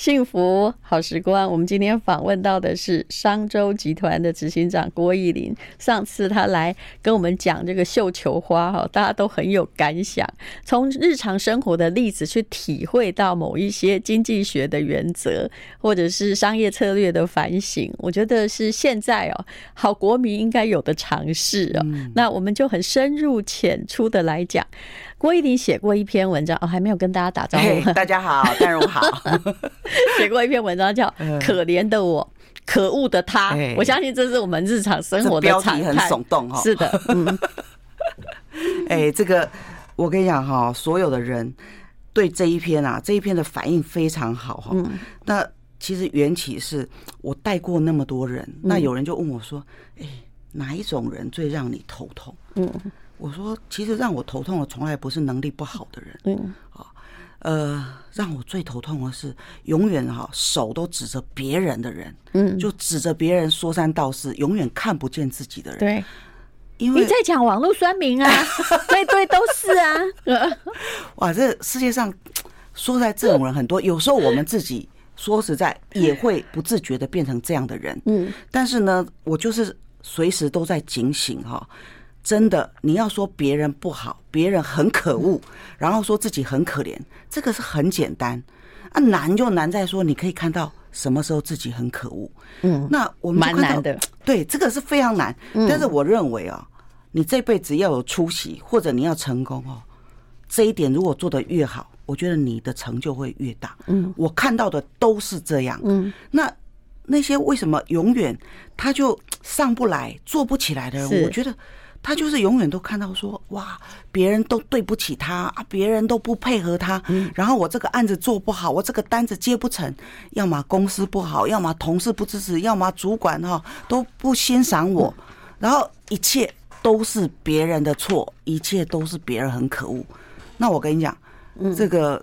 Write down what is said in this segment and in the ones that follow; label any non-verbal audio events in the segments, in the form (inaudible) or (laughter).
幸福好时光，我们今天访问到的是商周集团的执行长郭奕霖。上次他来跟我们讲这个绣球花哈，大家都很有感想，从日常生活的例子去体会到某一些经济学的原则，或者是商业策略的反省。我觉得是现在哦，好国民应该有的尝试哦。那我们就很深入浅出的来讲。郭奕霖写过一篇文章哦，还没有跟大家打招呼。大家好，淡如好。(laughs) 写过一篇文章叫《可怜的我，可恶的他》。我相信这是我们日常生活的。标题很耸动哈。是的，嗯。(laughs) 哎，这个我跟你讲哈，所有的人对这一篇啊，这一篇的反应非常好哈。嗯。那其实缘起是我带过那么多人，那有人就问我说：“哎，哪一种人最让你头痛？”嗯。我说，其实让我头痛的从来不是能力不好的人，嗯，啊，呃，让我最头痛的是永远哈手都指着别人的人，嗯，就指着别人说三道四，永远看不见自己的人。对，因为你在讲网络酸民啊，(laughs) 对对都是啊。(laughs) 哇，这世界上说在这种人很多，有时候我们自己说实在也会不自觉的变成这样的人，嗯，但是呢，我就是随时都在警醒哈。真的，你要说别人不好，别人很可恶，然后说自己很可怜，这个是很简单啊。难就难在说，你可以看到什么时候自己很可恶。嗯，那我们蛮难的。对，这个是非常难。但是我认为啊，你这辈子要有出息，或者你要成功哦，这一点如果做得越好，我觉得你的成就会越大。嗯，我看到的都是这样。嗯，那那些为什么永远他就上不来、做不起来的人，我觉得。他就是永远都看到说，哇，别人都对不起他啊，别人都不配合他，然后我这个案子做不好，我这个单子接不成，要么公司不好，要么同事不支持，要么主管哈都不欣赏我，然后一切都是别人的错，一切都是别人很可恶。那我跟你讲，这个。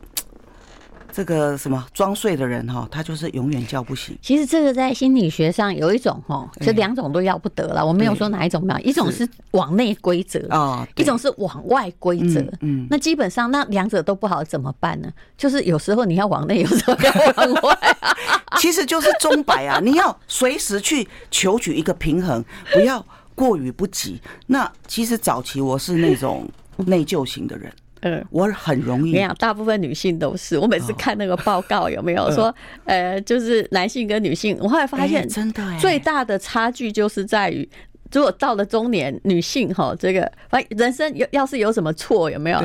这个什么装睡的人哈，他就是永远叫不醒。其实这个在心理学上有一种哈，这两种都要不得了。我没有说哪一种没有，一种是往内规则啊，一种是往外规则。嗯，那基本上那两者都不好怎么办呢？就是有时候你要往内，有时候要往外，(laughs) 其实就是钟摆啊，你要随时去求取一个平衡，不要过于不及。那其实早期我是那种内疚型的人。嗯，我很容易。你想，大部分女性都是。我每次看那个报告，(laughs) 有没有说，呃，就是男性跟女性，我后来发现，真的最大的差距就是在于，如果到了中年，女性哈，这个，反正人生有要是有什么错，有没有？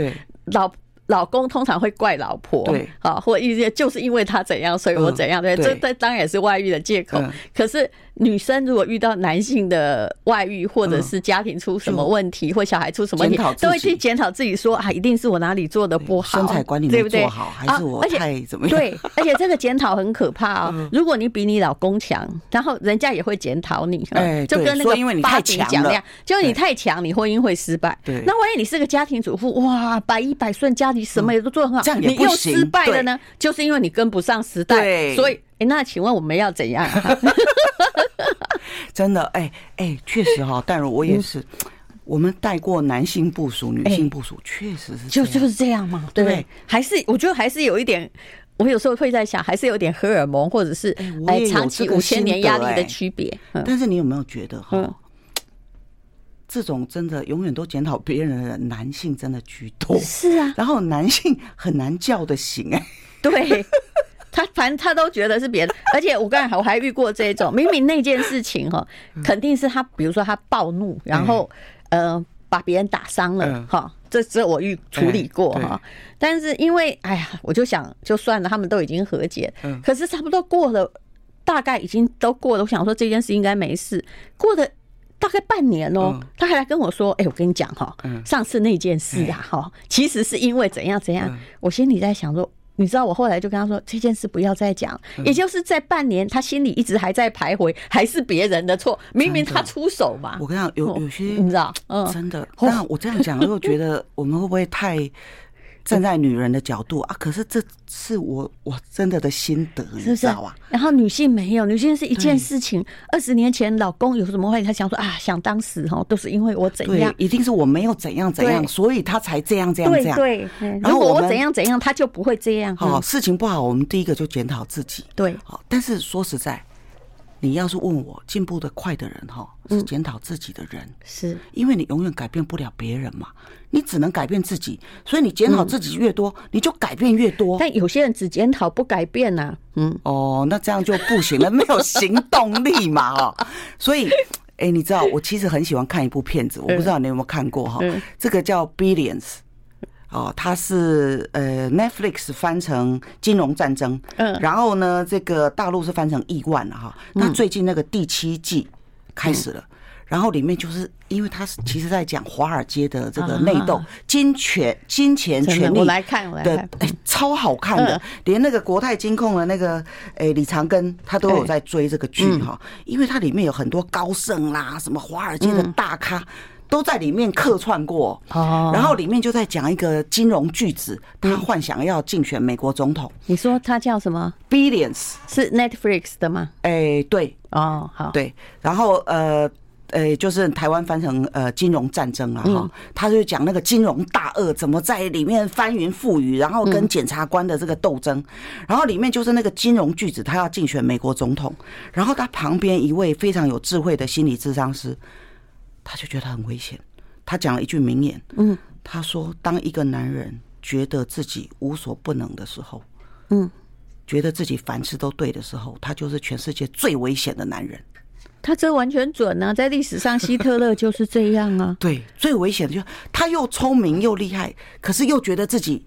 老老公通常会怪老婆，对，啊，或一些就是因为他怎样，所以我怎样，对，这这当然也是外遇的借口。可是。女生如果遇到男性的外遇，或者是家庭出什么问题，或小孩出什么问题，都会去检讨自己，说啊，一定是我哪里做的不好，身材管理没做好，还是我太怎么样？对，而且这个检讨很可怕啊！如果你比你老公强，然后人家也会检讨你，哎，就跟那个八饼讲那样，就你太强，你婚姻会失败。对，那万一你是个家庭主妇，哇，百依百顺，家里什么也都做得很好，你又失败了呢？就是因为你跟不上时代，所以，哎，那请问我们要怎样？(laughs) (laughs) 真的，哎哎，确实哈，但是我也是，我们带过男性部署、女性部署，确实是就就是这样嘛，对不对？还是我觉得还是有一点，我有时候会在想，还是有点荷尔蒙或者是哎长期五千年压力的区别。但是你有没有觉得哈，这种真的永远都检讨别人的男性真的居多？是啊，然后男性很难叫得醒哎，对。他反正他都觉得是别的，而且我刚才我还遇过这种，明明那件事情哈，肯定是他，比如说他暴怒，然后呃把别人打伤了哈，这这我遇处理过哈，但是因为哎呀，我就想就算了，他们都已经和解，可是差不多过了，大概已经都过了，我想说这件事应该没事，过了大概半年哦，他还来跟我说，哎，我跟你讲哈，上次那件事啊哈，其实是因为怎样怎样，我心里在想说。你知道我后来就跟他说这件事不要再讲，也就是在半年，他心里一直还在徘徊，还是别人的错，明明他出手嘛。我跟你讲，有有些你知道，嗯，真的。那我这样讲又觉得我们会不会太站在女人的角度啊，可是这是我我真的的心得，你知道吧？然后女性没有，女性是一件事情。二十年前老公有什么话，她想说啊，想当时哈，都是因为我怎样，一定是我没有怎样怎样，所以他才这样这样这样。对，然后我怎样怎样，他就不会这样。好，事情不好，我们第一个就检讨自己。对，好，但是说实在。你要是问我进步的快的人哈，是检讨自己的人，是。因为你永远改变不了别人嘛，你只能改变自己，所以你检讨自己越多，你就改变越多。但有些人只检讨不改变呐，嗯，哦，那这样就不行了，(laughs) 没有行动力嘛，哈。所以，哎，你知道我其实很喜欢看一部片子，我不知道你有没有看过哈，这个叫 Billions。哦，它是呃 Netflix 翻成金融战争，嗯，然后呢，这个大陆是翻成亿万了哈。那最近那个第七季开始了，然后里面就是因为它是其实在讲华尔街的这个内斗、金钱、金钱、权力。我来看，我来看，哎，超好看的，连那个国泰金控的那个哎李长根他都有在追这个剧哈，因为它里面有很多高盛啦，什么华尔街的大咖。都在里面客串过，然后里面就在讲一个金融巨子，他幻想要竞选美国总统。你说他叫什么？Billions。是 Netflix 的吗？哎，对，哦，好，对，然后呃，呃，就是台湾翻成呃金融战争了哈，他就讲那个金融大鳄怎么在里面翻云覆雨，然后跟检察官的这个斗争，然后里面就是那个金融巨子他要竞选美国总统，然后他旁边一位非常有智慧的心理智商师。他就觉得很危险。他讲了一句名言，嗯，他说：“当一个男人觉得自己无所不能的时候，嗯，觉得自己凡事都对的时候，他就是全世界最危险的男人。”他这完全准啊！在历史上，希特勒就是这样啊。(laughs) 对，最危险的就是他又聪明又厉害，可是又觉得自己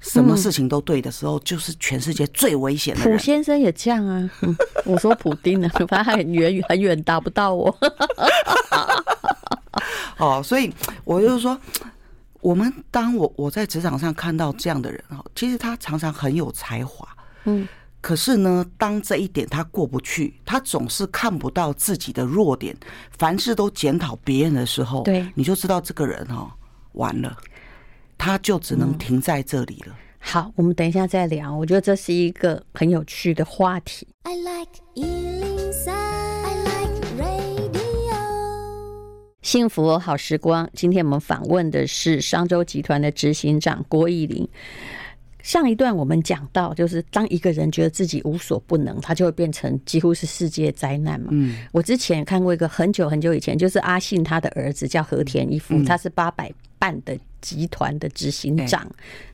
什么事情都对的时候，就是全世界最危险的人。普先生也这样啊。嗯、我说普丁呢，(laughs) 反正他很远很远，达不到我。(laughs) 哦，所以我就是说，我们当我我在职场上看到这样的人哈，其实他常常很有才华，嗯，可是呢，当这一点他过不去，他总是看不到自己的弱点，凡事都检讨别人的时候，对，你就知道这个人哈完了，他就只能停在这里了。好，我们等一下再聊。我觉得这是一个很有趣的话题。I like 幸福好时光，今天我们访问的是商周集团的执行长郭奕霖。上一段我们讲到，就是当一个人觉得自己无所不能，他就会变成几乎是世界灾难嘛。嗯，我之前看过一个很久很久以前，就是阿信他的儿子叫和田一夫，他是八百半的集团的执行长，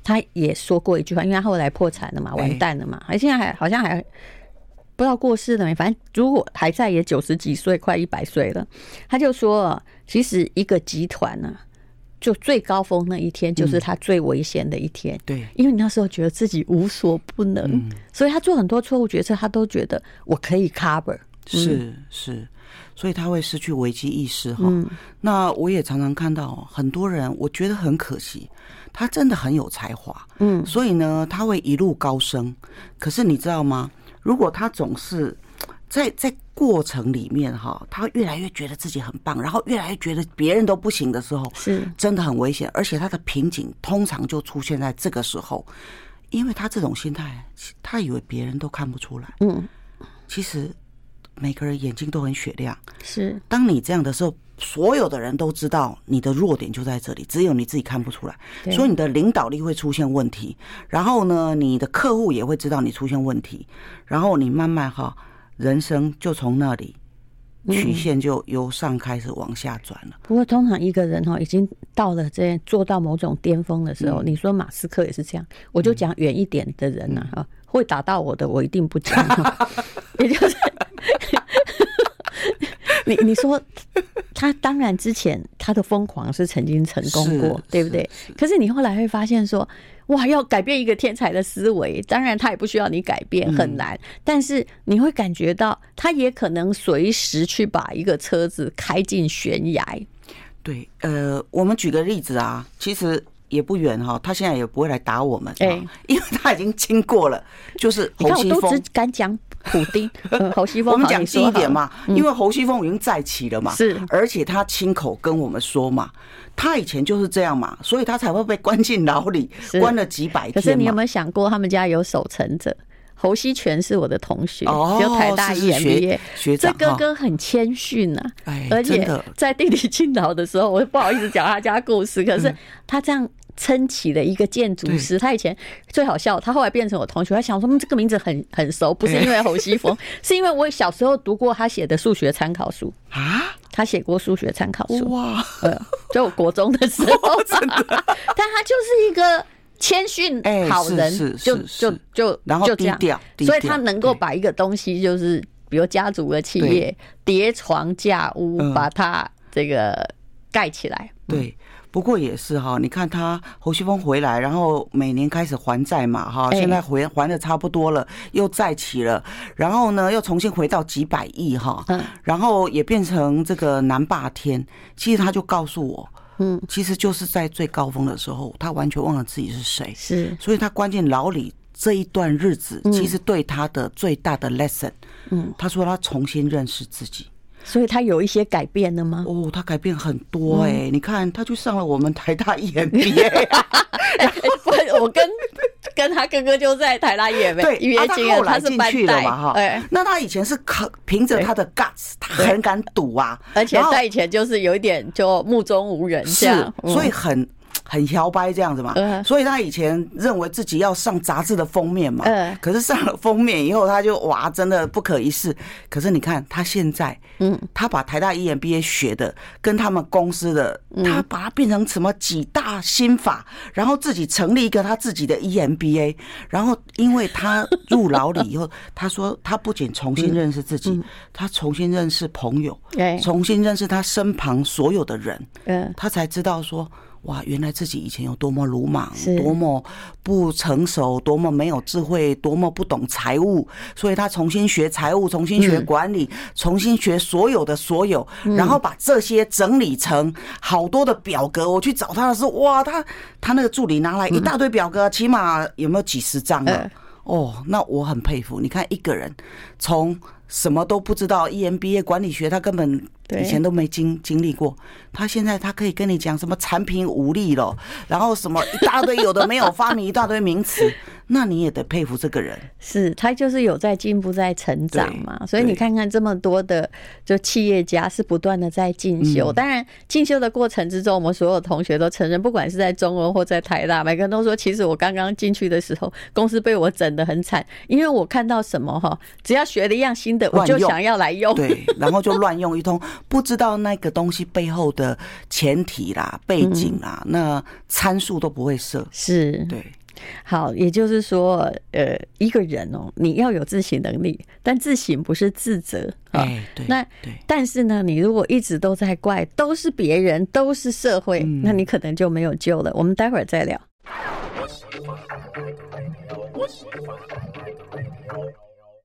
他也说过一句话，因为他后来破产了嘛，完蛋了嘛，而现在还好像还。不知道过世了没？反正如果还在，也九十几岁，快一百岁了。他就说，其实一个集团呢，就最高峰那一天，就是他最危险的一天。对，因为你那时候觉得自己无所不能，所以他做很多错误决策，他都觉得我可以 cover。是是，所以他会失去危机意识哈。那我也常常看到很多人，我觉得很可惜，他真的很有才华，嗯，所以呢，他会一路高升。可是你知道吗？如果他总是在在过程里面哈，他越来越觉得自己很棒，然后越来越觉得别人都不行的时候，是真的很危险。而且他的瓶颈通常就出现在这个时候，因为他这种心态，他以为别人都看不出来。嗯，其实每个人眼睛都很雪亮。是，当你这样的时候，所有的人都知道你的弱点就在这里，只有你自己看不出来，所以你的领导力会出现问题。然后呢，你的客户也会知道你出现问题，然后你慢慢哈，人生就从那里曲线就由上开始往下转了。不过，通常一个人哈已经到了这做到某种巅峰的时候，你说马斯克也是这样，我就讲远一点的人呐哈，会打到我的我一定不讲，(laughs) 也就是。(laughs) 你你说他当然之前他的疯狂是曾经成功过，对不对？可是你后来会发现说，哇，要改变一个天才的思维，当然他也不需要你改变，很难。但是你会感觉到，他也可能随时去把一个车子开进悬崖。对，呃，我们举个例子啊，其实也不远哈，他现在也不会来打我们，哎，因为他已经经过了，(laughs) 就是侯西峰只敢讲。普丁，(laughs) 侯西峰，我们讲近一点嘛，因为侯西峰已经在起了嘛，是，而且他亲口跟我们说嘛，他以前就是这样嘛，所以他才会被关进牢里，关了几百天。可是你有没有想过，他们家有守城者？侯西全是我的同学，就台大 EMBA 学长，这哥哥很谦逊呐，而且在弟弟进牢的时候，我不好意思讲他家故事，可是他这样。撑起的一个建筑师，他以前最好笑，他后来变成我同学。他想说，这个名字很很熟，不是因为 (laughs) 侯西峰，是因为我小时候读过他写的数学参考书。啊。他写过数学参考书。哇，呃就我国中的时候，(laughs) (laughs) 但他就是一个谦逊好人，就就就然后就这样，所以他能够把一个东西，就是比如家族的企业叠床架屋，把它这个盖起来，对。不过也是哈，你看他侯旭峰回来，然后每年开始还债嘛哈，现在还还的差不多了，又再起了，然后呢又重新回到几百亿哈，然后也变成这个南霸天。其实他就告诉我，嗯，其实就是在最高峰的时候，他完全忘了自己是谁，是，所以他关进牢里这一段日子，其实对他的最大的 lesson，嗯，他说他重新认识自己。所以他有一些改变了吗？哦，他改变很多哎、欸！嗯、你看，他就上了我们台大 EMBA，我跟跟他哥哥就在台大 EMBA，对，因为他后来进去了嘛哈。对，那他以前是可凭着他的 guts，他很敢赌啊，而且他以前就是有一点就目中无人，是，所以很。很摇摆这样子嘛，所以他以前认为自己要上杂志的封面嘛，可是上了封面以后，他就哇，真的不可一世。可是你看他现在，嗯，他把台大 EMBA 学的跟他们公司的，他把它变成什么几大心法，然后自己成立一个他自己的 EMBA，然后因为他入牢里以后，(laughs) 他说他不仅重新认识自己，他重新认识朋友，重新认识他身旁所有的人，嗯，他才知道说。哇，原来自己以前有多么鲁莽，多么不成熟，多么没有智慧，多么不懂财务，所以他重新学财务，重新学管理，重新学所有的所有，然后把这些整理成好多的表格。我去找他的时候，哇，他他那个助理拿来一大堆表格，起码有没有几十张啊？哦，那我很佩服。你看一个人从什么都不知道，EMBA 管理学，他根本。以前都没经经历过，他现在他可以跟你讲什么产品无力了，然后什么一大堆有的没有发明一大堆名词，(laughs) 那你也得佩服这个人。是他就是有在进步在成长嘛，所以你看看这么多的就企业家是不断的在进修。当然进修的过程之中，我们所有同学都承认，不管是在中文或在台大，每个人都说，其实我刚刚进去的时候，公司被我整的很惨，因为我看到什么哈，只要学了一样新的，我就想要来用，对，然后就乱用一通。不知道那个东西背后的前提啦、背景啦，那参数都不会设。是，对。好，也就是说，呃，一个人哦，你要有自省能力，但自省不是自责啊。对。那但是呢，你如果一直都在怪，都是别人，都是社会，那你可能就没有救了。我们待会儿再聊。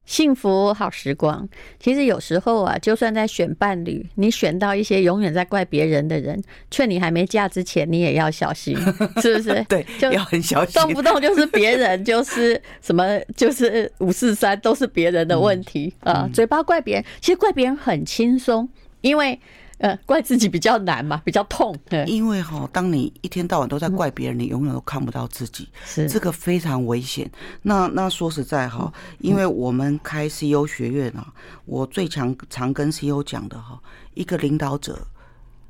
幸福好时光，其实有时候啊，就算在选伴侣，你选到一些永远在怪别人的人，劝你还没嫁之前，你也要小心，(laughs) 是不是？对，就要很小心，动不动就是别人，(laughs) 就是什么，就是五四三都是别人的问题啊，嘴巴怪别人，其实怪别人很轻松，因为。呃，怪自己比较难嘛，比较痛。(laughs) 对因为哈，当你一天到晚都在怪别人，你永远都看不到自己，是这个非常危险。那那说实在哈，因为我们开 CEO 学院啊，我最常常跟 CEO 讲的哈，一个领导者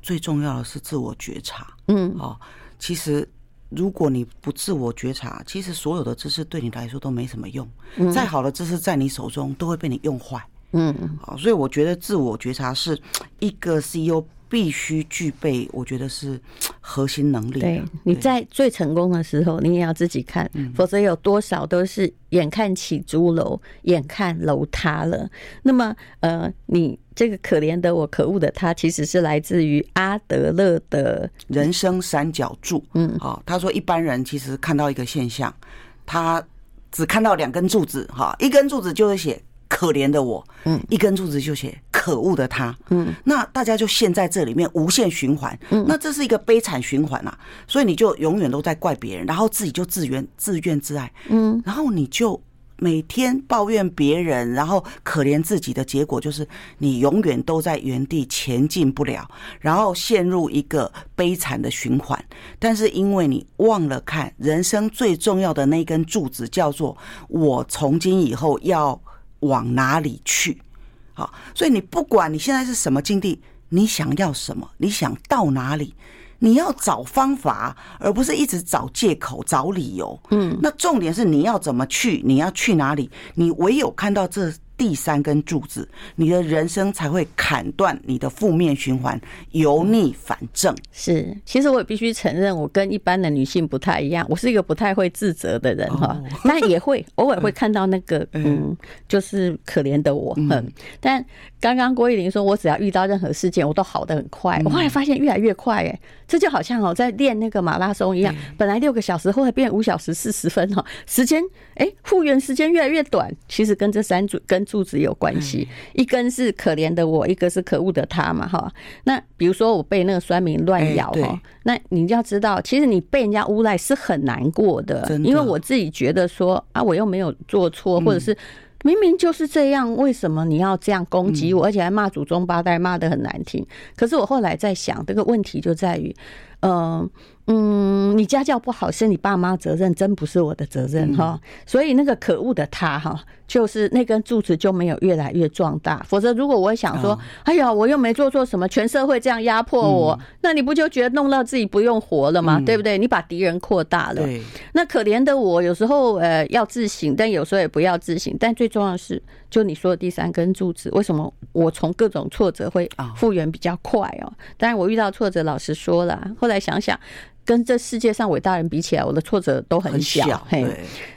最重要的是自我觉察。嗯，哦，其实如果你不自我觉察，其实所有的知识对你来说都没什么用。嗯再好的知识在你手中都会被你用坏。嗯，好，所以我觉得自我觉察是一个 CEO 必须具备，我觉得是核心能力。对，你在最成功的时候，你也要自己看，否则有多少都是眼看起朱楼，眼看楼塌了。那么，呃，你这个可怜的我，可恶的他，其实是来自于阿德勒的人生三角柱。嗯，好，他说一般人其实看到一个现象，他只看到两根柱子，哈，一根柱子就会写。可怜的我，嗯，一根柱子就写可恶的他，嗯，那大家就陷在这里面无限循环，嗯，那这是一个悲惨循环啊，所以你就永远都在怪别人，然后自己就自怨自怨自艾，嗯，然后你就每天抱怨别人，然后可怜自己的结果，就是你永远都在原地前进不了，然后陷入一个悲惨的循环。但是因为你忘了看人生最重要的那根柱子，叫做我从今以后要往哪里去。好，所以你不管你现在是什么境地，你想要什么，你想到哪里。你要找方法，而不是一直找借口、找理由。嗯，那重点是你要怎么去，你要去哪里？你唯有看到这。第三根柱子，你的人生才会砍断你的负面循环，由逆反正。是，其实我也必须承认，我跟一般的女性不太一样，我是一个不太会自责的人哈。那也会 (laughs) 偶尔会看到那个，嗯，就是可怜的我。嗯，但刚刚郭玉玲说，我只要遇到任何事件，我都好的很快。我后来发现越来越快，哎，这就好像哦，在练那个马拉松一样，本来六个小时，后来变五小时四十分哈，时间哎，复原时间越来越短。其实跟这三组跟柱子有关系，一根是可怜的我，一个是可恶的他嘛，哈。那比如说我被那个酸民乱咬哈，那你要知道，其实你被人家诬赖是很难过的，因为我自己觉得说啊，我又没有做错，或者是明明就是这样，为什么你要这样攻击我，而且还骂祖宗八代，骂的很难听。可是我后来在想，这个问题就在于，嗯。嗯，你家教不好是你爸妈责任，真不是我的责任哈。所以那个可恶的他哈，就是那根柱子就没有越来越壮大。否则，如果我想说，哎呀，我又没做错什么，全社会这样压迫我，那你不就觉得弄到自己不用活了吗？对不对？你把敌人扩大了。那可怜的我，有时候呃要自省，但有时候也不要自省。但最重要的是，就你说的第三根柱子，为什么我从各种挫折会复原比较快哦？当然，我遇到挫折，老实说了，后来想想。跟这世界上伟大人比起来，我的挫折都很小。很小嘿，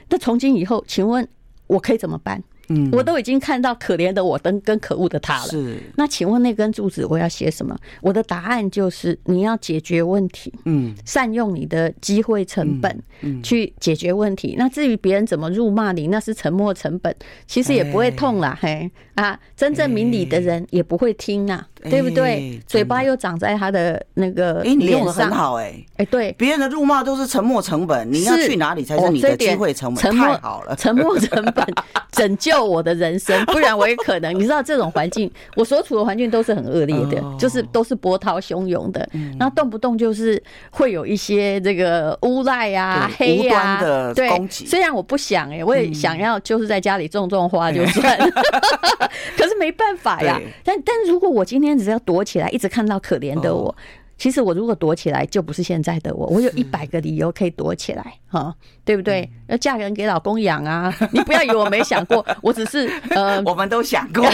那从今以后，请问我可以怎么办？嗯，我都已经看到可怜的我跟跟可恶的他了。是，那请问那根柱子我要写什么？我的答案就是你要解决问题，嗯，善用你的机会成本，嗯，去解决问题。那至于别人怎么辱骂你，那是沉默成本，其实也不会痛啦。嘿啊，真正明理的人也不会听啊，对不对？嘴巴又长在他的那个脸上，哎，你用的很好，哎，哎，对，别人的辱骂都是沉没成本，你要去哪里才是你的机会成本？太好了，沉没成本拯救。我的人生，不然我也可能。你知道这种环境，(laughs) 我所处的环境都是很恶劣的，就是都是波涛汹涌的，然后动不动就是会有一些这个诬赖啊、黑呀的攻击。虽然我不想哎，我也想要就是在家里种种花就算了，(laughs) 可是没办法呀。但但如果我今天只要躲起来，一直看到可怜的我。其实我如果躲起来，就不是现在的我。我有一百个理由可以躲起来，哈，对不对？要嫁人给老公养啊！(laughs) 你不要以为我没想过，(laughs) 我只是呃，(laughs) 我们都想过，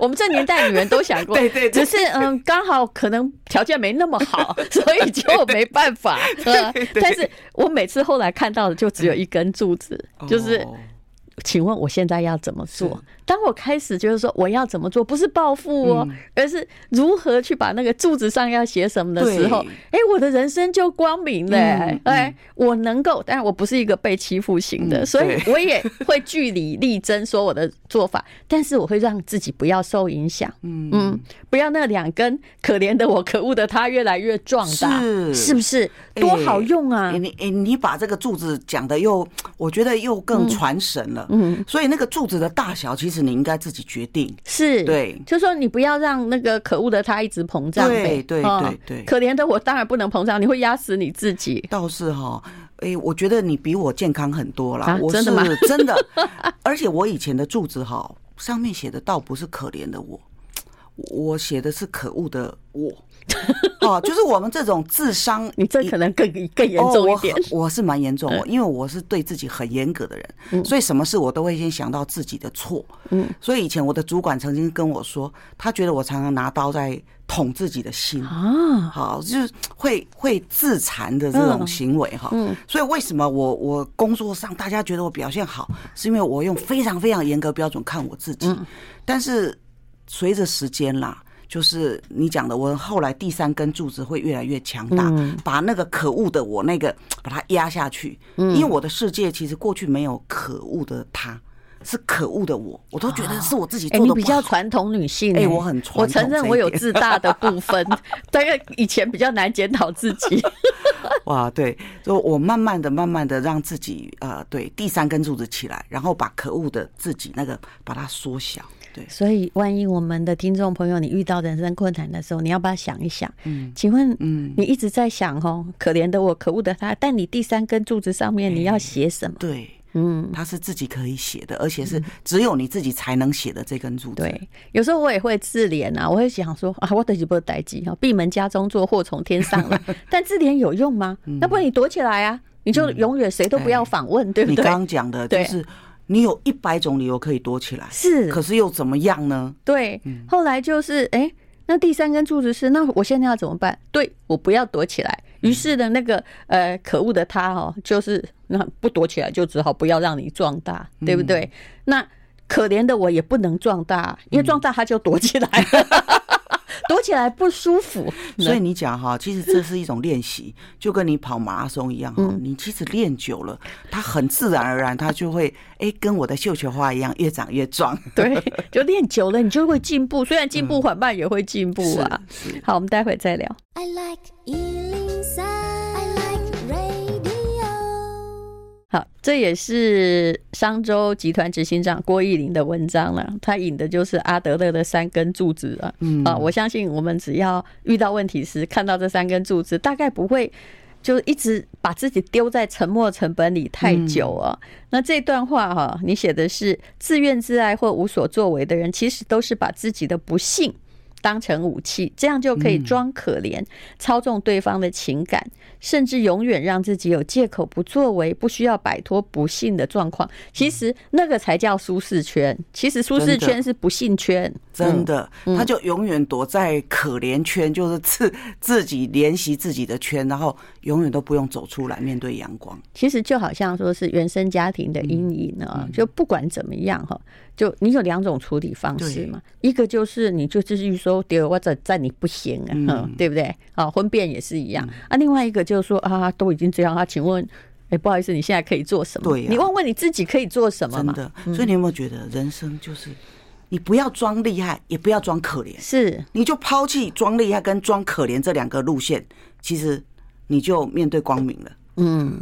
我们这年代女人都想过，对对，只是嗯，刚好可能条件没那么好，所以就没办法。但是我每次后来看到的就只有一根柱子，就是。请问我现在要怎么做？当我开始就是说我要怎么做，不是报复哦，而是如何去把那个柱子上要写什么的时候，哎，我的人生就光明了。哎，我能够，但我不是一个被欺负型的，所以我也会据理力争说我的做法，但是我会让自己不要受影响。嗯嗯，不要那两根可怜的我，可恶的他越来越壮大，是不是？多好用啊！你你你把这个柱子讲的又，我觉得又更传神了。嗯，所以那个柱子的大小，其实你应该自己决定。是，对，就是说你不要让那个可恶的他一直膨胀。对对对对，可怜的我当然不能膨胀，你会压死你自己。倒是哈，哎，我觉得你比我健康很多了。我是真的，真的，(laughs) 而且我以前的柱子哈，上面写的倒不是可怜的我，我写的是可恶的我。(laughs) 哦，就是我们这种智商，你这可能更更严重一点。哦、我，我是蛮严重，我因为我是对自己很严格的人，嗯、所以什么事我都会先想到自己的错。嗯，所以以前我的主管曾经跟我说，他觉得我常常拿刀在捅自己的心啊，好，就是会会自残的这种行为哈。嗯，所以为什么我我工作上大家觉得我表现好，是因为我用非常非常严格标准看我自己。但是随着时间啦。就是你讲的，我后来第三根柱子会越来越强大，把那个可恶的我那个把它压下去。因为我的世界其实过去没有可恶的他，是可恶的我，我都觉得是我自己做的不好。你比较传统女性，哎，我很传统。我承认我有自大的部分，(laughs) 但是以前比较难检讨自己。(laughs) 哇，对，就我慢慢的、慢慢的让自己呃，对，第三根柱子起来，然后把可恶的自己那个把它缩小。对，所以万一我们的听众朋友，你遇到人生困难的时候，你要不要想一想？嗯，请问，嗯，你一直在想哦，可怜的我，可恶的他，但你第三根柱子上面你要写什么？对。嗯，他是自己可以写的，而且是只有你自己才能写的这根柱子。对，有时候我也会自怜啊，我会想说啊，我得几波代志哈，闭门家中坐，祸从天上来。(laughs) 但自怜有用吗？那不然你躲起来啊，你就永远谁都不要访问，对不对？你刚刚讲的就是，你有一百种理由可以躲起来，是，可是又怎么样呢？对，后来就是哎。那第三根柱子是，那我现在要怎么办？对，我不要躲起来。于是呢，那个呃，可恶的他哦，就是那不躲起来，就只好不要让你壮大，对不对？那可怜的我也不能壮大，因为壮大他就躲起来了。(laughs) (laughs) 躲起来不舒服，(laughs) 所以你讲哈，其实这是一种练习，就跟你跑马拉松一样哈。你其实练久了，它很自然而然，它就会哎，跟我的绣球花一样，越长越壮。对，就练久了，你就会进步。虽然进步缓慢，也会进步啊。好，我们待会再聊。I like 好，这也是商周集团执行长郭奕伶的文章了。他引的就是阿德勒的三根柱子啊。嗯，啊，我相信我们只要遇到问题时，看到这三根柱子，大概不会就一直把自己丢在沉没成本里太久啊。那这段话哈，你写的是自怨自艾或无所作为的人，其实都是把自己的不幸当成武器，这样就可以装可怜，操纵对方的情感，甚至永远让自己有借口不作为，不需要摆脱不幸的状况。其实那个才叫舒适圈。其实舒适圈是不幸圈，真的，他就永远躲在可怜圈，就是自自己怜惜自己的圈，然后永远都不用走出来面对阳光。其实就好像说是原生家庭的阴影啊，就不管怎么样哈。就你有两种处理方式嘛，一个就是你就继续说，对，我在在你不行啊，嗯，对不对？啊，婚变也是一样啊。另外一个就是说啊，都已经这样啊，请问，哎，不好意思，你现在可以做什么？对，你问问你自己可以做什么嘛？真的，所以你有没有觉得人生就是你不要装厉害，也不要装可怜，是你就抛弃装厉害跟装可怜这两个路线，其实你就面对光明了。嗯，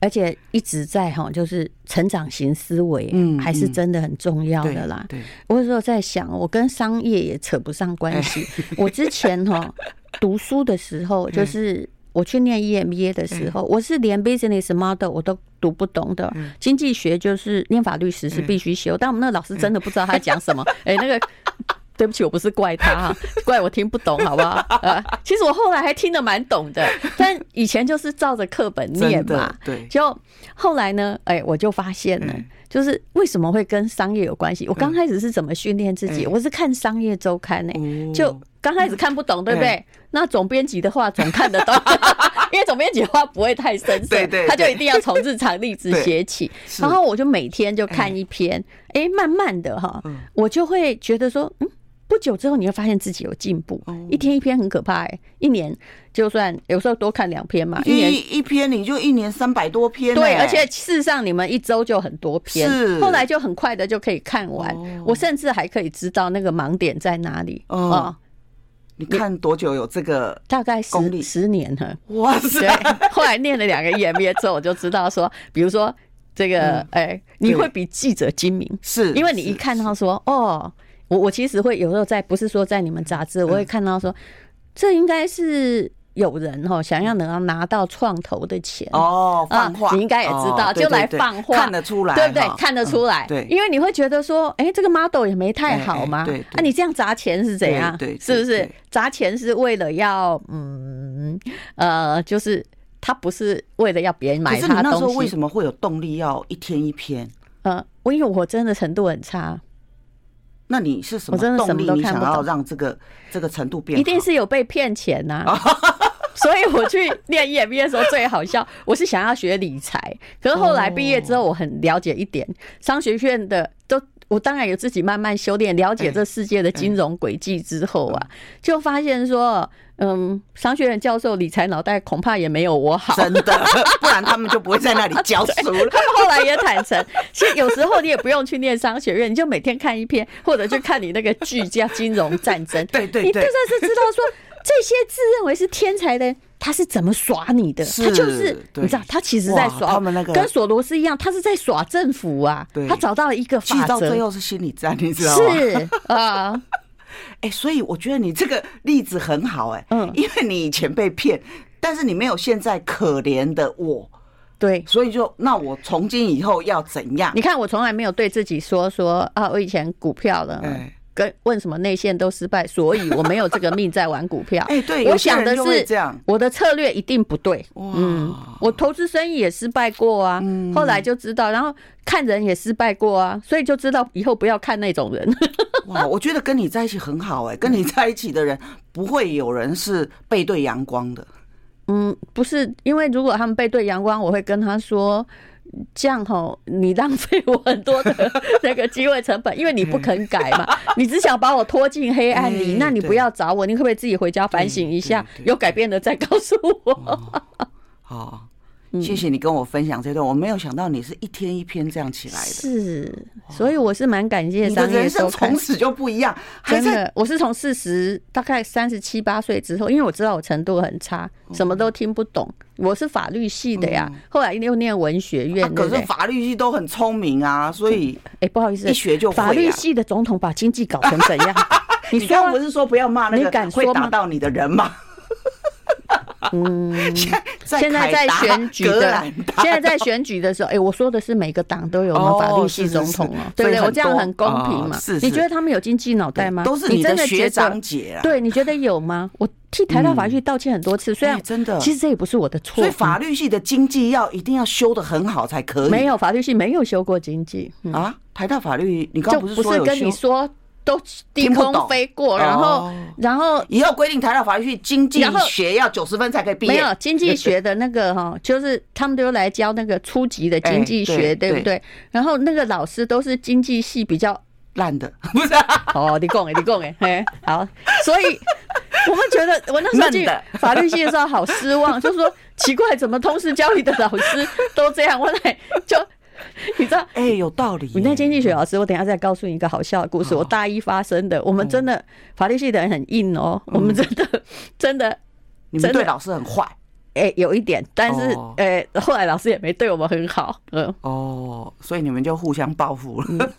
而且一直在哈，就是成长型思维，嗯，还是真的很重要的啦。对，我有时候在想，我跟商业也扯不上关系。(laughs) 我之前哈读书的时候，就是我去念 EMBA 的时候，我是连 business model 我都读不懂的。经济学就是念法律时是必须修，但我们那个老师真的不知道他讲什么。哎，那个。对不起，我不是怪他 (laughs) 哈，怪我听不懂，好不好？呃，其实我后来还听得蛮懂的，但以前就是照着课本念嘛。对，就后来呢，哎，我就发现了，就是为什么会跟商业有关系？我刚开始是怎么训练自己？我是看商业周刊呢，就刚开始看不懂，对不对？那总编辑的话总看得懂，(laughs) 因为总编辑的话不会太深邃，他就一定要从日常例子 (laughs) 写起。然后我就每天就看一篇，哎，慢慢的哈，我就会觉得说，嗯。不久之后，你会发现自己有进步。一天一篇很可怕哎，一年就算有时候多看两篇嘛，一年一篇你就一年三百多篇。对，而且事实上你们一周就很多篇，后来就很快的就可以看完。我甚至还可以知道那个盲点在哪里哦。你看多久有这个？大概十十年了。哇塞！(laughs) 后来念了两个 EMBA 之后，我就知道说，比如说这个哎，你会比记者精明，是因为你一看到说哦。我我其实会有时候在，不是说在你们杂志，我会看到说，这应该是有人哈想要能拿到创投的钱哦，放话，你应该也知道，就来放话，看得出来，对不对？看得出来，对，因为你会觉得说，哎，这个 model 也没太好嘛，对，那你这样砸钱是怎样？对，是不是砸钱是为了要嗯呃，就是他不是为了要别人买他东西？可是你那时候为什么会有动力要一天一篇？呃，我因为我真的程度很差。那你是什么动力？你想要让这个这个程度变？一定是有被骗钱呐！(laughs) 所以我去念 EMBA 的时候最好笑。我是想要学理财，可是后来毕业之后，我很了解一点商学院的都。我当然有自己慢慢修炼，了解这世界的金融轨迹之后啊，就发现说，嗯，商学院教授理财脑袋恐怕也没有我好，真的，(laughs) 不然他们就不会在那里教书了。(laughs) 他们后来也坦诚，其实有时候你也不用去念商学院，你就每天看一篇，或者去看你那个剧叫《金融战争》，(laughs) 对对对，你就算是知道说这些自认为是天才的。他是怎么耍你的？他就是你知道，他其实在耍他们那个，跟索罗斯一样，他是在耍政府啊。他找到了一个法则，到最后是心理战，你知道吗？是啊，(laughs) 哎，所以我觉得你这个例子很好，哎，嗯，因为你以前被骗，但是你没有现在可怜的我。对，所以就那我从今以后要怎样？你看，我从来没有对自己说说啊，我以前股票了，跟问什么内线都失败，所以我没有这个命在玩股票。(laughs) 哎，对，我想的是这样，我的策略一定不对。嗯，我投资生意也失败过啊，后来就知道，然后看人也失败过啊，所以就知道以后不要看那种人。(laughs) 哇，我觉得跟你在一起很好哎，跟你在一起的人不会有人是背对阳光的。嗯，不是，因为如果他们背对阳光，我会跟他说：“这样吼，你浪费我很多的那个机会成本，因为你不肯改嘛，(laughs) 你只想把我拖进黑暗里，那你不要找我，你可不可以自己回家反省一下，有改变的再告诉我？”好。谢谢你跟我分享这段，我没有想到你是一天一篇这样起来的。是，所以我是蛮感谢。你的人生从此就不一样，真的。我是从四十大概三十七八岁之后，因为我知道我程度很差，什么都听不懂。我是法律系的呀，后来又念文学院。可是法律系都很聪明啊，所以哎，不好意思，一学就。法律系的总统把经济搞成怎样？(laughs) 你刚刚不是说不要骂那个会打到你的人吗？嗯，现在在选举的，现在在选举的时候，哎，我说的是每个党都有法律系总统哦，对不对？我这样很公平嘛？你觉得他们有经济脑袋吗？都是你的学长姐啊。对，你觉得有吗？(laughs) 我替台大法律系道歉很多次，虽然真的，其实这也不是我的错。所以法律系的经济要一定要修的很好才可以。没有法律系没有修过经济啊？台大法律，你刚不是跟你说？都低空飞过，然后，然后以后规定台大法律系经济学要九十分才可以毕业。没有经济学的那个哈，(laughs) 就是他们都来教那个初级的经济学，对不对？然后那个老师都是经济系比较烂的，不是？哦，你讲哎，你讲哎，(laughs) 好，所以我们觉得我那时候进 (laughs) 法律系的时候好失望，就是说奇怪，怎么通识教育的老师都这样？我来就。(laughs) 你知道？哎，有道理。你那经济学老师，我等下再告诉你一个好笑的故事。我大一发生的，我们真的法律系的人很硬哦。我们真的真的，你们对老师很坏。哎，有一点，但是呃，后来老师也没对我们很好。嗯，哦，所以你们就互相报复了。(laughs)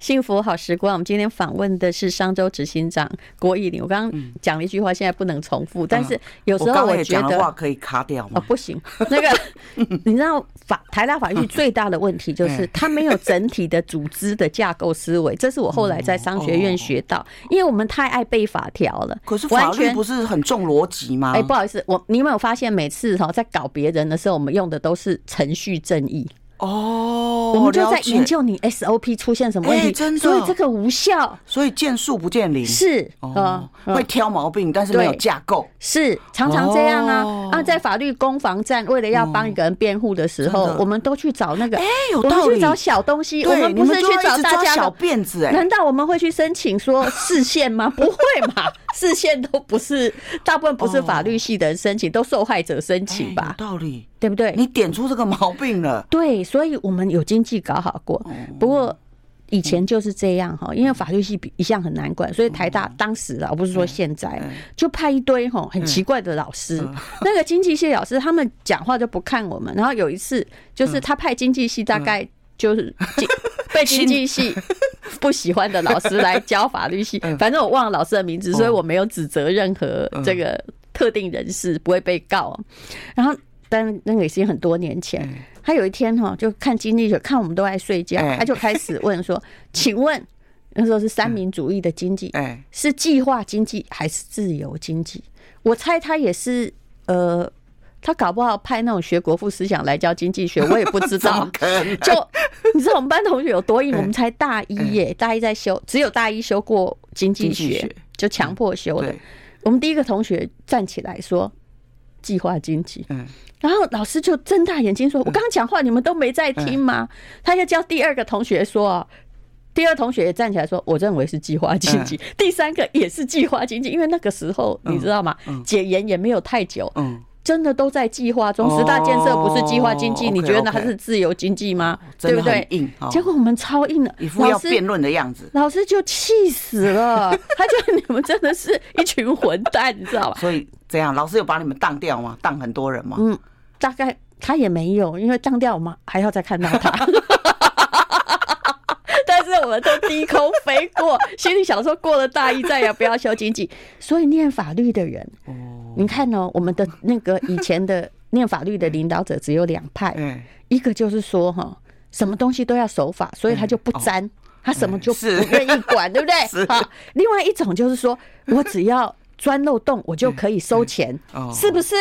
幸福好时光，我们今天访问的是商周执行长郭奕霖。我刚刚讲了一句话，现在不能重复，但是有时候我觉得话可以卡掉吗？哦，不行。那个 (laughs) 你知道法台大法律最大的问题就是它没有整体的组织的架构思维，这是我后来在商学院学到，因为我们太爱背法条了。可是法律不是很重逻辑吗？哎，不好意思，我你有没有发现每次哈在搞别人的时候，我们用的都是程序正义。哦，我们就在研究你 SOP 出现什么问题，真的，所以这个无效，所以见树不见林，是哦，会挑毛病，但是没有架构，是常常这样啊。啊，在法律攻防战，为了要帮一个人辩护的时候，我们都去找那个，哎，有道理，去找小东西，我们不是去找大家小辫子，哎，难道我们会去申请说 (laughs) 视线吗？不会嘛，(laughs) 视线都不是，大部分不是法律系的人申请，都受害者申请吧？有道理。对不对？你点出这个毛病了。对，所以我们有经济搞好过。不过以前就是这样哈，因为法律系一向很难管，所以台大当时啊，我不是说现在，就派一堆哈很奇怪的老师。那个经济系老师他们讲话就不看我们。然后有一次，就是他派经济系大概就是 (laughs) 被经济系 (laughs) 不喜欢的老师来教法律系，反正我忘了老师的名字，所以我没有指责任何这个特定人士，不会被告。然后。但那个也是很多年前，他有一天哈，就看经济学，看我们都爱睡觉，他就开始问说：“ (laughs) 请问那时候是三民主义的经济，是计划经济还是自由经济？”我猜他也是，呃，他搞不好派那种学国父思想来教经济学，(laughs) 我也不知道。就你知道我们班同学有多硬？我们才大一耶，大一在修，只有大一修过经济学，就强迫修的。我们第一个同学站起来说：“计划经济。”嗯。然后老师就睁大眼睛说：“我刚刚讲话你们都没在听吗？”他就叫第二个同学说：“第二同学也站起来说，我认为是计划经济。第三个也是计划经济，因为那个时候你知道吗？解严也没有太久，真的都在计划中。十大建设不是计划经济，你觉得它是自由经济吗？对不对？硬，结果我们超硬了，一副要辩论的样子。老师就气死了，(laughs) 他觉得你们真的是一群混蛋，你知道吧？所以这样，老师有把你们当掉吗？当很多人吗？嗯，大概他也没有，因为当掉我们还要再看到他。(laughs) 但是我们都低空飞过，心里想说过了大一再也不要修经济。所以念法律的人，你看哦，我们的那个以前的 (laughs) 念法律的领导者只有两派，一个就是说哈，什么东西都要守法，所以他就不沾，他什么就不愿意管，(laughs) 对不对？好，另外一种就是说我只要钻漏洞，我就可以收钱，是不是？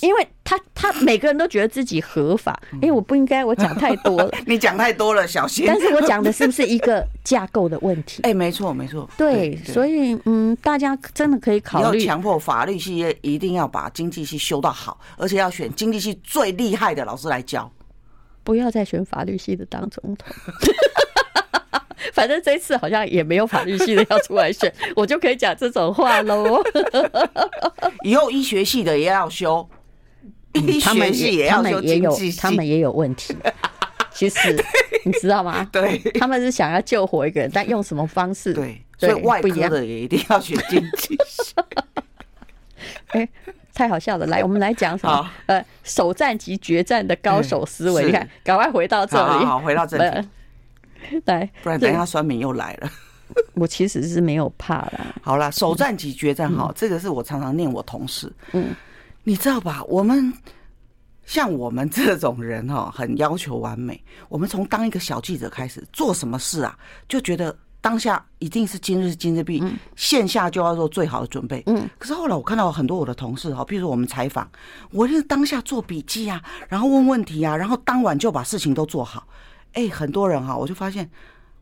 因为他他每个人都觉得自己合法，因为我不应该我讲太多了，(laughs) 你讲太多了，小心。但是我讲的是不是一个架构的问题？(laughs) 哎，没错没错。对，所以嗯，大家真的可以考虑，要强迫法律系一定要把经济系修到好，而且要选经济系最厉害的老师来教，不要再选法律系的当总统。(laughs) 反正这次好像也没有法律系的要出来选，我就可以讲这种话喽。以后医学系的也要修，医学系也要修经济系，他们也有问题。(laughs) 其实你知道吗？对，他们是想要救活一个人，但用什么方式？对，所以外科的也一定要学经济系。(laughs) 哎，太好笑了！来，我们来讲什么？呃，首战及决战的高手思维。你看，赶快回到这里，好，回到这里。(laughs) 来，不然等一下酸民又来了。(laughs) 我其实是没有怕啦。(laughs) 好了，首战即决战，哈，这个是我常常念我同事。嗯，你知道吧？我们像我们这种人哈，很要求完美。我们从当一个小记者开始做什么事啊，就觉得当下一定是今日今日毕，线下就要做最好的准备。嗯，可是后来我看到很多我的同事哈，譬如说我们采访，我就当下做笔记啊，然后问问题啊，然后当晚就把事情都做好。哎，很多人哈，我就发现。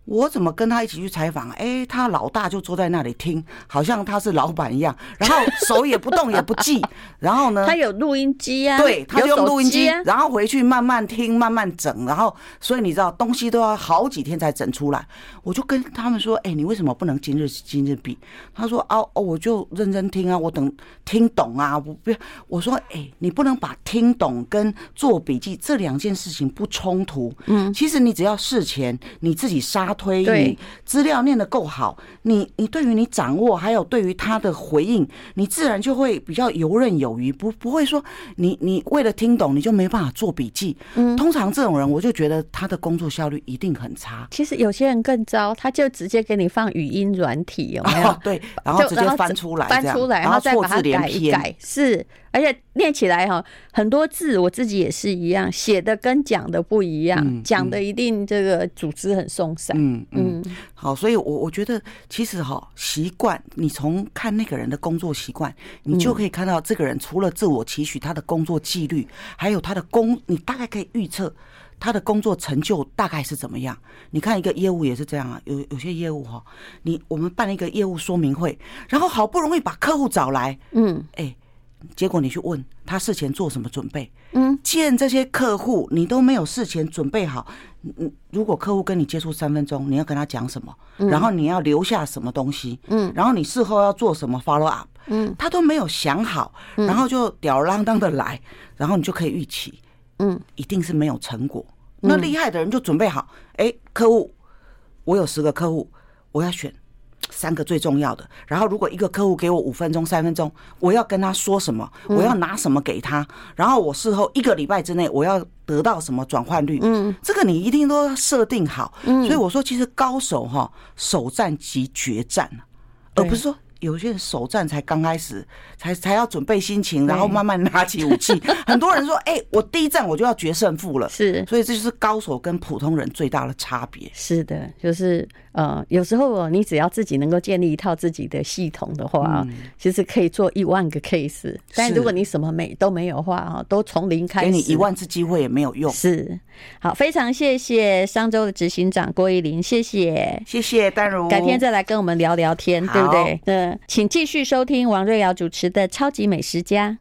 我怎么跟他一起去采访？哎，他老大就坐在那里听，好像他是老板一样，然后手也不动也不记，(laughs) 然后呢，他有录音机啊，对，他就用录音机，然后回去慢慢听，慢慢整，然后所以你知道东西都要好几天才整出来。我就跟他们说，哎，你为什么不能今日今日毕？他说，哦哦，我就认真听啊，我等听懂啊，我不要。我说，哎，你不能把听懂跟做笔记这两件事情不冲突。嗯，其实你只要事前你自己杀。推你资料念得够好，你你对于你掌握，还有对于他的回应，你自然就会比较游刃有余，不不会说你你为了听懂你就没办法做笔记。嗯，通常这种人，我就觉得他的工作效率一定很差。其实有些人更糟，他就直接给你放语音软体，有没有？(laughs) 哦，对，然后直接翻出来，翻出来，然后再把它改一改，是。而且念起来哈，很多字我自己也是一样，写的跟讲的不一样，讲的一定这个组织很松散。嗯嗯，好，所以我我觉得其实哈，习惯你从看那个人的工作习惯，你就可以看到这个人除了自我期许，他的工作纪律，还有他的工，你大概可以预测他的工作成就大概是怎么样。你看一个业务也是这样啊，有有些业务哈，你我们办了一个业务说明会，然后好不容易把客户找来，嗯，哎。结果你去问他事前做什么准备？嗯，见这些客户你都没有事前准备好。嗯，如果客户跟你接触三分钟，你要跟他讲什么？然后你要留下什么东西？嗯，然后你事后要做什么 follow up？嗯，他都没有想好，然后就吊儿郎当的来，然后你就可以预期，嗯，一定是没有成果。那厉害的人就准备好，哎，客户，我有十个客户，我要选。三个最重要的，然后如果一个客户给我五分钟、三分钟，我要跟他说什么？我要拿什么给他？然后我事后一个礼拜之内，我要得到什么转换率？嗯，这个你一定都要设定好。嗯，所以我说，其实高手哈，首战即决战，而不是说。有些人首战才刚开始，才才要准备心情，然后慢慢拿起武器。(laughs) 很多人说：“哎，我第一战我就要决胜负了。”是，所以这就是高手跟普通人最大的差别。是的，就是呃，有时候你只要自己能够建立一套自己的系统的话，其实可以做一万个 case。但如果你什么没都没有的话啊，都从零开始，给你一万次机会也没有用。是，好，非常谢谢商周的执行长郭依林，谢谢，谢谢丹如，改天再来跟我们聊聊天，对不对？嗯。请继续收听王瑞瑶主持的《超级美食家》。